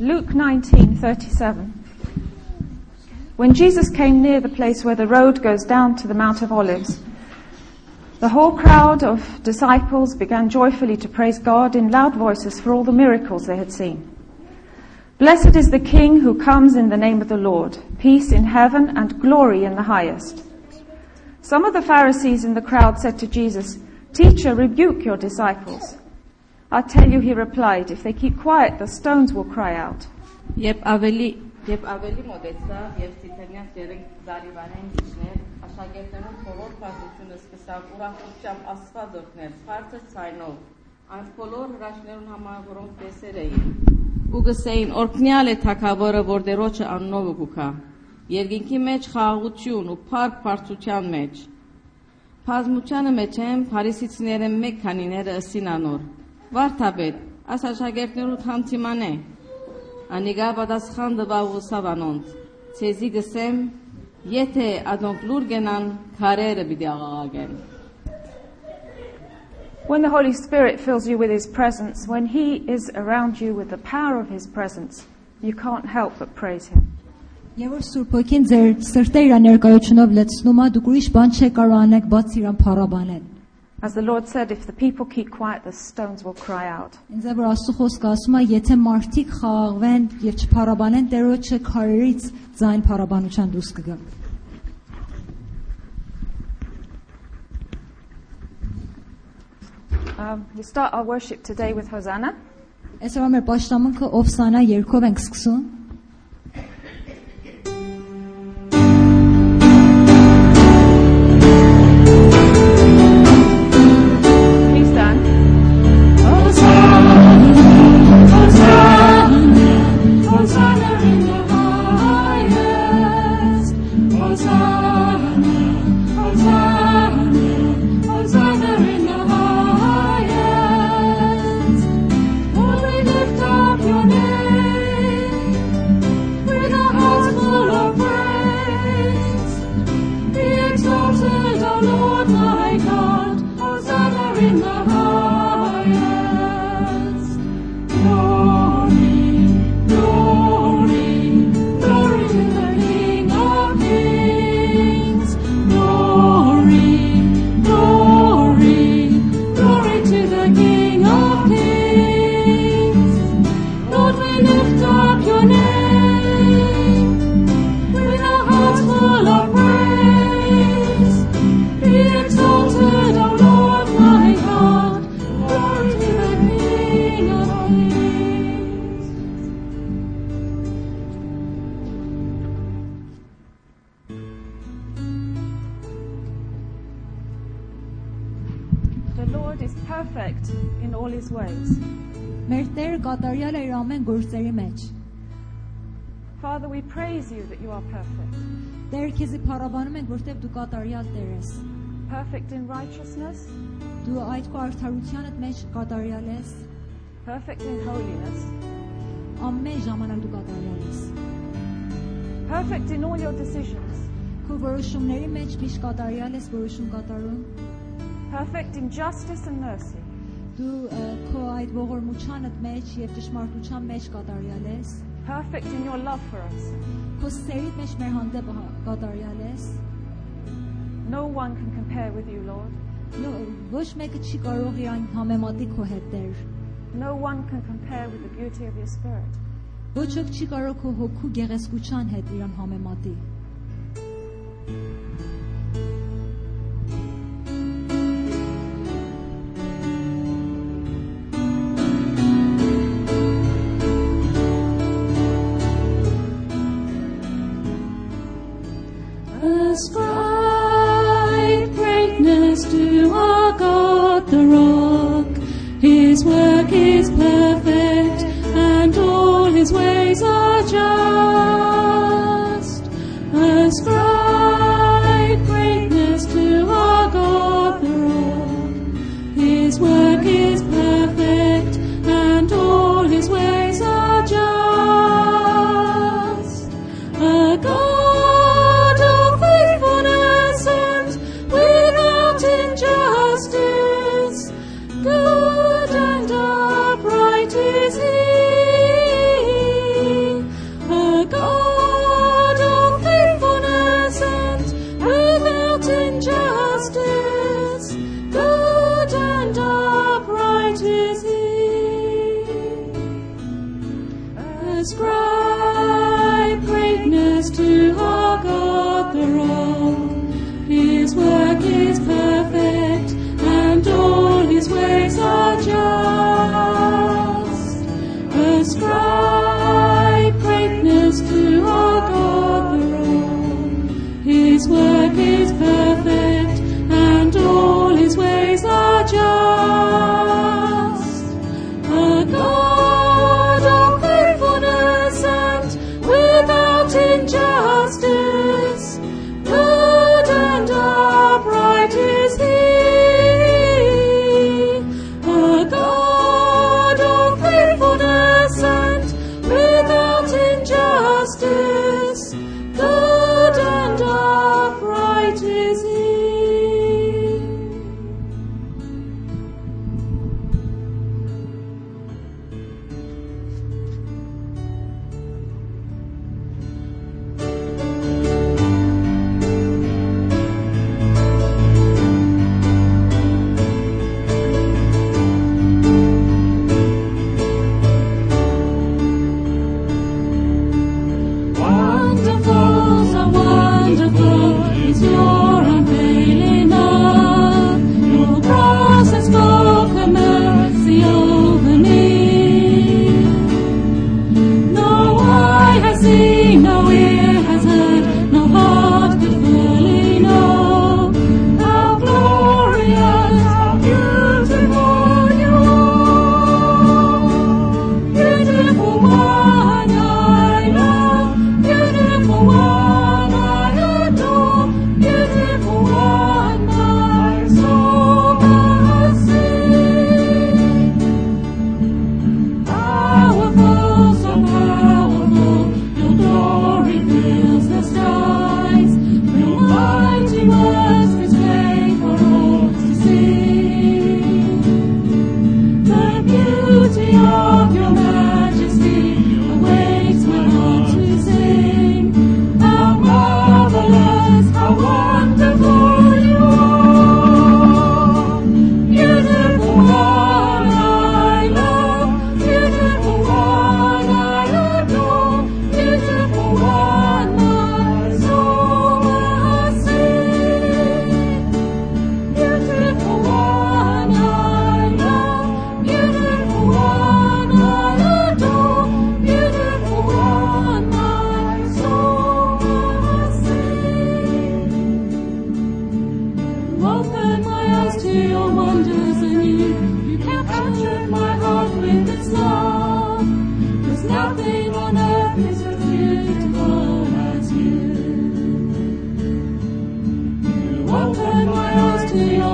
Luke 19:37. When Jesus came near the place where the road goes down to the Mount of Olives, the whole crowd of disciples began joyfully to praise God in loud voices for all the miracles they had seen. Blessed is the King who comes in the name of the Lord, peace in heaven and glory in the highest. Some of the Pharisees in the crowd said to Jesus, Teacher, rebuke your disciples. I tell you, he replied, if they keep quiet, the stones will cry out. Երբ ավելի երբ ավելի մոտեցավ եւ Սիթենյաց երեք զարիվանային դիշներ, աշակերտներուն բոլոր փաստությունը սկսավ ուրախությամբ Աստված օրհնել, բարձր ցայնով, այն բոլոր հրաշներուն համար, որոնք տեսեր էին։ Ու գսեին, օրհնյալ է թակավորը, որ դերոջը աննովը գուքա։ Երկինքի մեջ խաղաղություն ու փառք բարձության մեջ։ Փազմությանը մեջ են փարիսիցիները մեկ քանիները ըսին անոր։ Վարդապետ, աս աշակերտներու թանցիմանե։ Անիգա պատասխան տվավ ուսավ անոնց։ Ցեզի գսեմ, եթե adonk լուր գնան, քարերը պիտի աղաղագեն։ When the Holy Spirit fills you with His presence, when He is around you with the power of His presence, you can't help but praise Him. Եվ որ Սուրբ Հոգին ձեր սրտը իր ներկայությունով լցնում է, դուք ուրիշ բան չեք կարող անեք, բաց իրան փառաբանել։ As the Lord said, if the people keep quiet, the stones will cry out. Ինձ է որ Աստծո խոսքը ասում է, եթե մարդիկ խաղաղվեն եւ չփառաբանեն, Տերոջը քարերից ձայն փառաբանության դուրս կգա։ Um, we start our worship today with Hosanna. Այսօր մեր պաշտամունքը Օվսանա երկով ենք սկսում։ we praise you that you are perfect. Տեր քեզի փառաբանում ենք, որտեղ դու կատարյալ Տեր ես։ Perfect in righteousness, Դու այդ քո արդարությանդ մեջ կատարյալ ես։ perfect in holiness, Ամեն ժամանակ դու կատարյալ ես։ perfect in all your decisions, Քո որոշումների մեջ միշտ կատարյալ ես որոշում կատարում։ perfect in justice and mercy, Դու ը, քո այդ ողորմությանդ մեջ եւ ճշմարտության մեջ կատարյալ ես։ perfect in your love for us. Քո սերիդ մեջ մեր հանդեպ հա- կատարյալ ես։ No one can compare with you, Lord. Նո, ոչ մեկը չի կարող իրան համեմատի քո հետ Տեր։ No one can compare with the beauty of your spirit. Ոչ ոք չի կարող քո հոգու գեղեցկության հետ իրան համեմատի։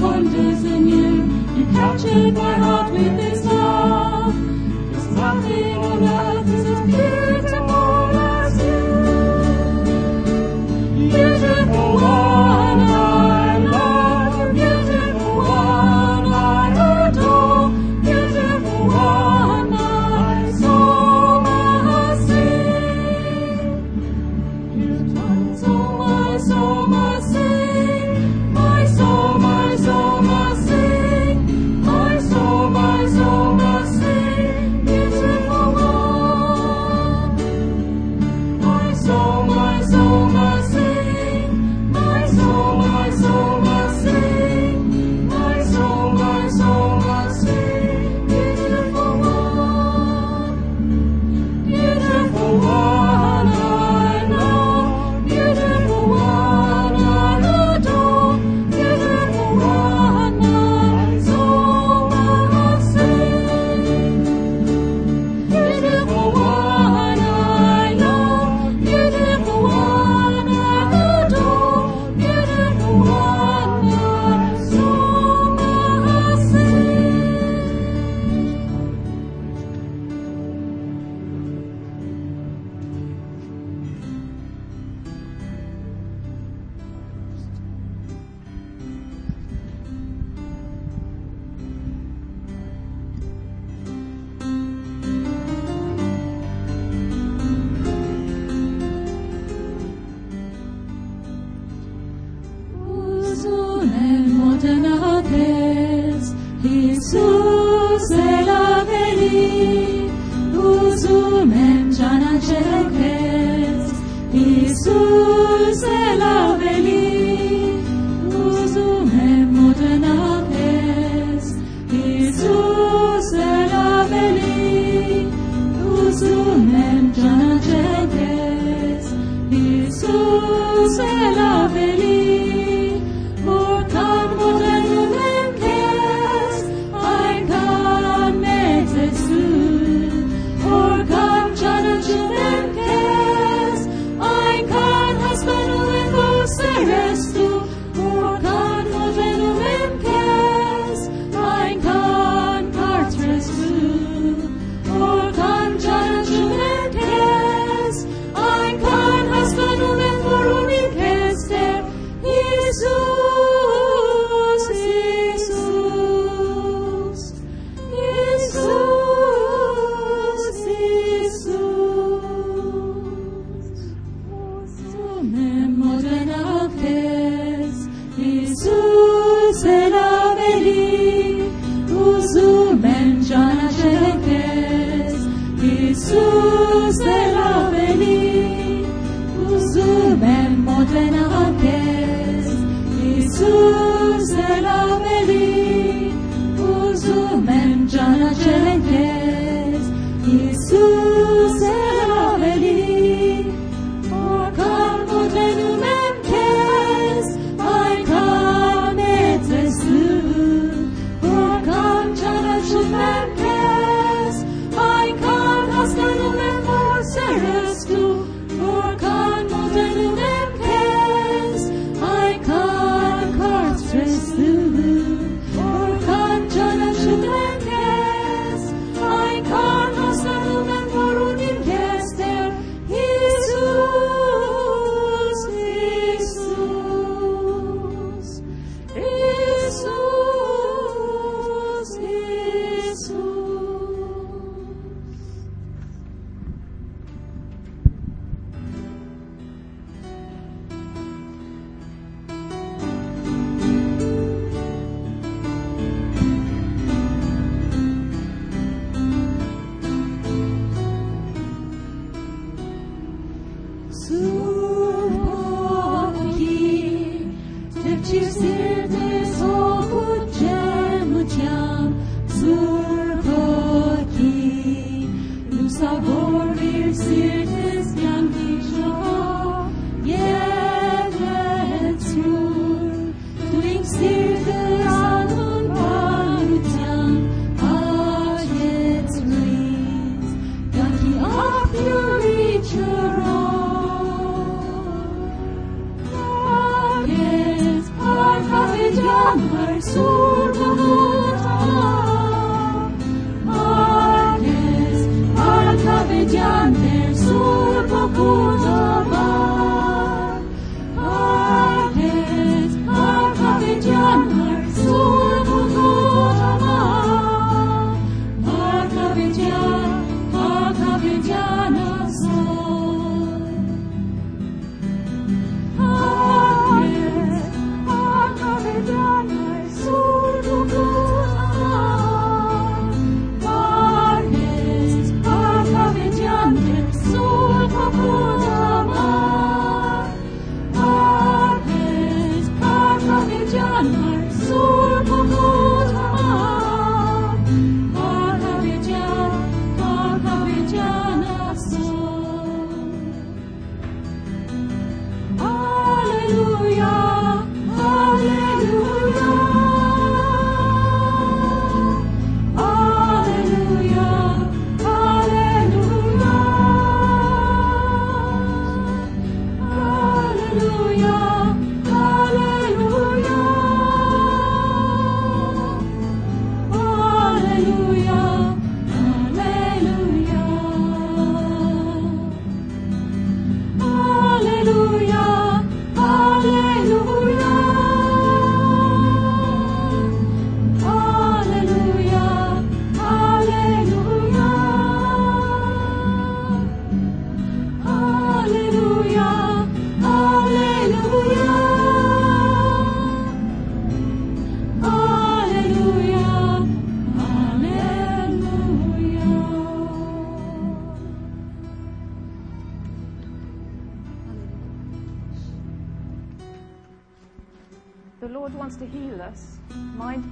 wonders in you. You captured my heart with this love. There's nothing alive. Jesus, I el a venit, uzumem ce-a Iisus el a venit. Jesus.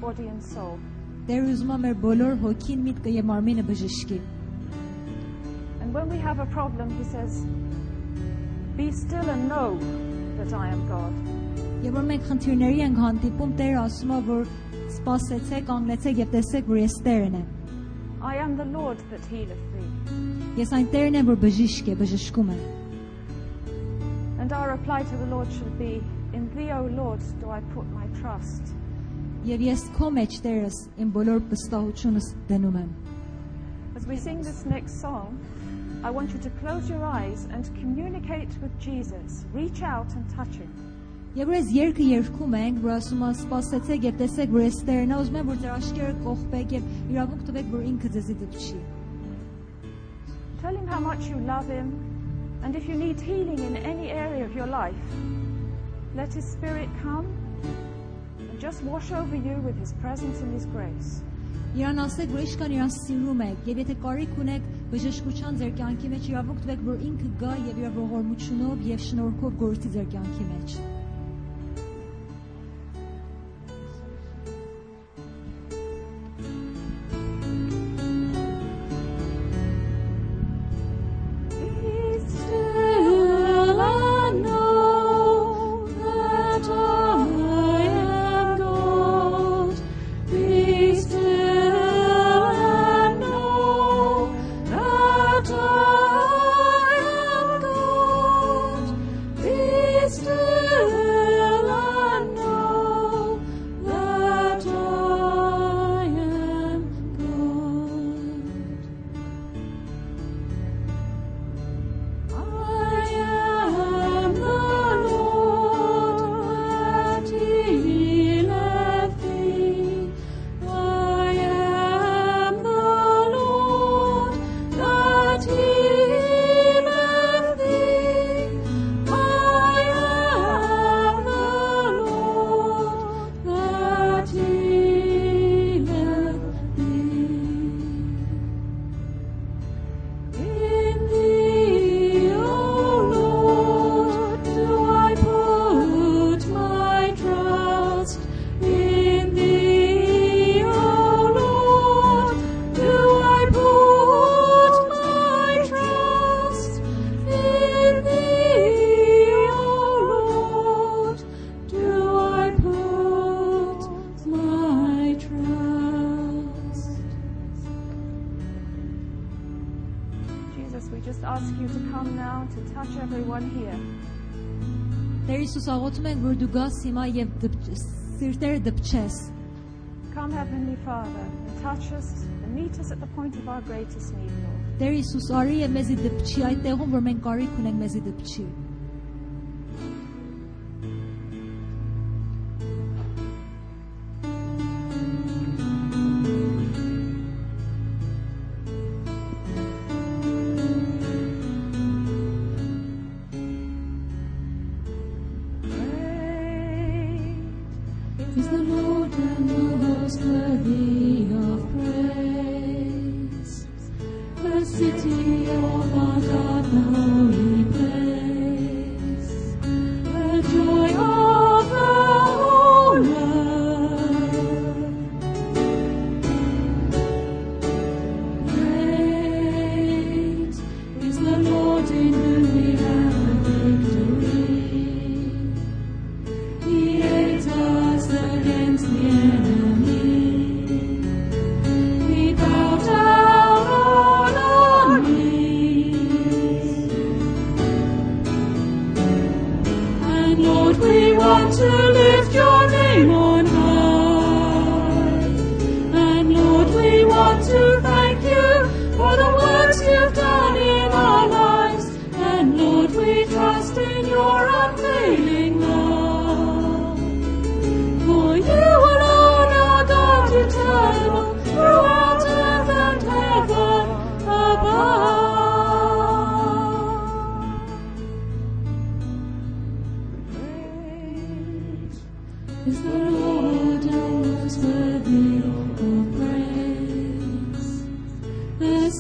body and soul. And when we have a problem, he says, Be still and know that I am God. Եվ որ մենք խնդիրների ենք հանդիպում Տեր ասումա որ սпасեցեք, անգլեցեք եւ տեսեք որ ես Տերն եմ։ I am the Lord that healeth thee. Ես այն Տերն եմ որ բժիշկ է, բժշկում է։ And our reply to the Lord should be in thee O Lord do I put my trust. Եվ ես քո մեջ Տերս իմ բոլոր վստահությունս դնում եմ։ As we sing this next song, I want you to close your eyes and communicate with Jesus. Reach out and touch him. Եվ ես երկը երկում ենք, որ ասում է սпасեցեք եւ տեսեք, որ ես Տերն եմ, ուզում եմ որ ձեր աչքերը կողպեք եւ իրավունք տվեք, որ ինքը ձեզի Tell him how much you love him and if you need healing in any area of your life, let his spirit come just wash over you with his presence and his grace. Իրան ասեք, որ իշքան իրան սիրում եք, եւ եթե կարիք ունեք բժշկության ձեր կյանքի մեջ իրավունք տվեք, որ ինքը գա եւ իր ողորմությունով եւ շնորհքով գործի ձեր կյանքի մեջ։ Come, Heavenly Father, and touch us and meet us at the point of our greatest need, Lord. Deri Isus, arije mezi dëpqiaj tehum vërmen kari kuneng mezi.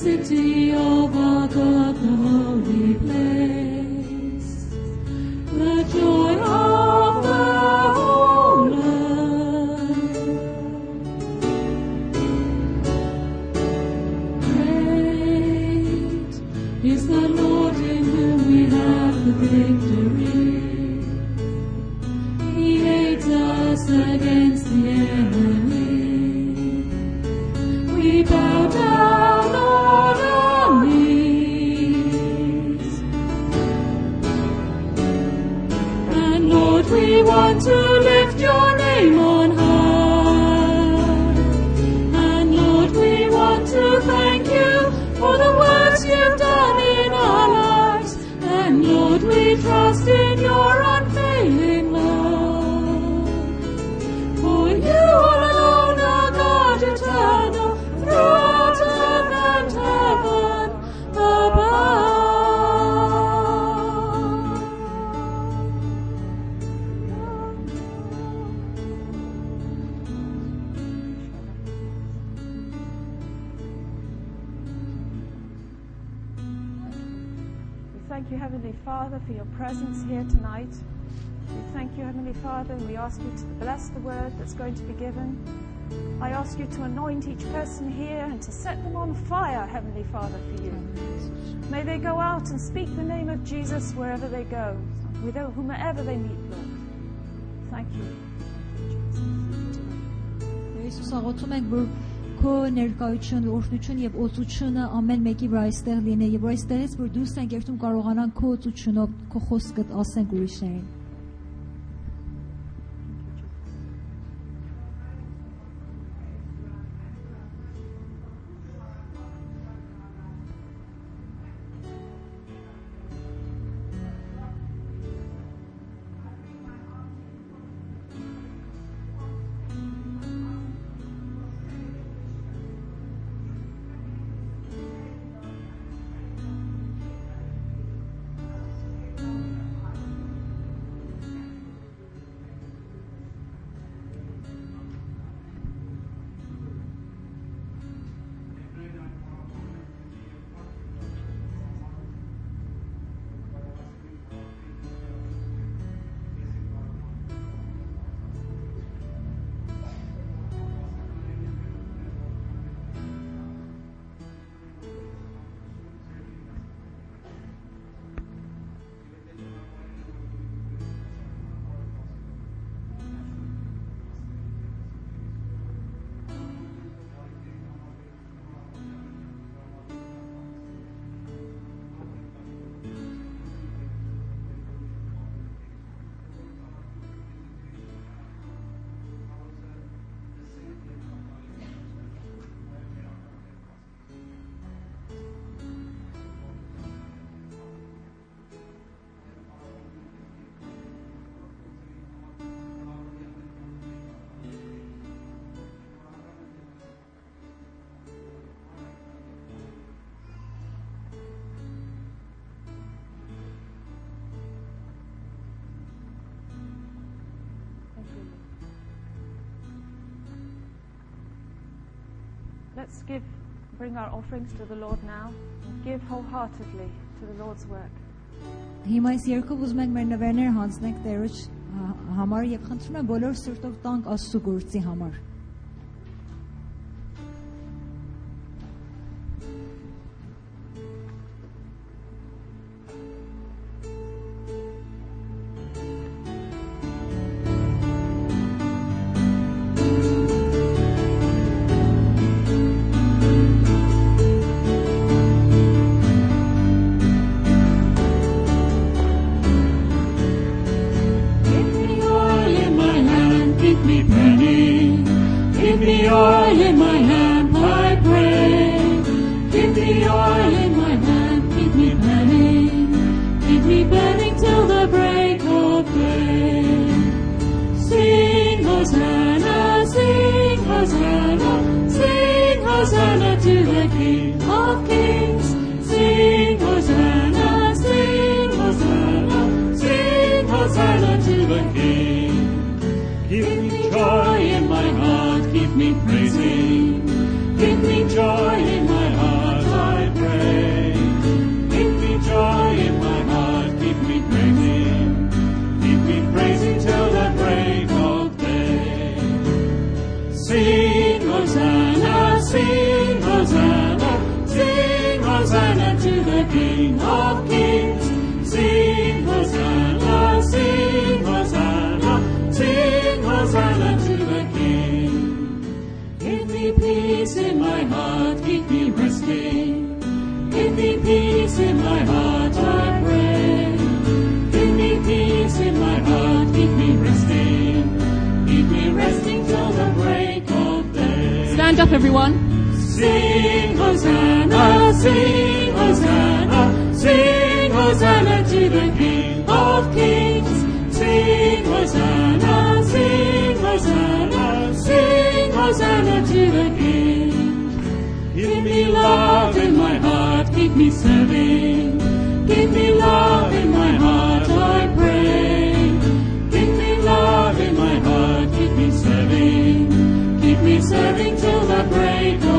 City of for your presence here tonight. We thank you, Heavenly Father, and we ask you to bless the word that's going to be given. I ask you to anoint each person here and to set them on fire, Heavenly Father, for you. May they go out and speak the name of Jesus wherever they go, with whomever they meet, Lord. Thank you. Քո ներկայությունը, օրհնությունը եւ օծությունը ամեն մեկի վրա այստեղ լինի եւ որ այստեղից որ դուրս ենք երթում կարողանան քո օծությունով քո խոսքդ ասենք ուրիշներին։ Let's give, bring our offerings to the Lord now and give wholeheartedly to the Lord's work. Հիմա այս երկով ուզում ենք մեր նվերներ հանձնենք Տերոջ ա, համար եւ խնդրում եմ բոլոր սրտով տանք Աստծո գործի համար։ praises. Sing Hosanna, sing Hosanna, sing Hosanna to the King of Kings. Sing Hosanna, sing Hosanna, sing Hosanna to the King. Give me love in my heart, keep me serving. Give me love in my heart, heart,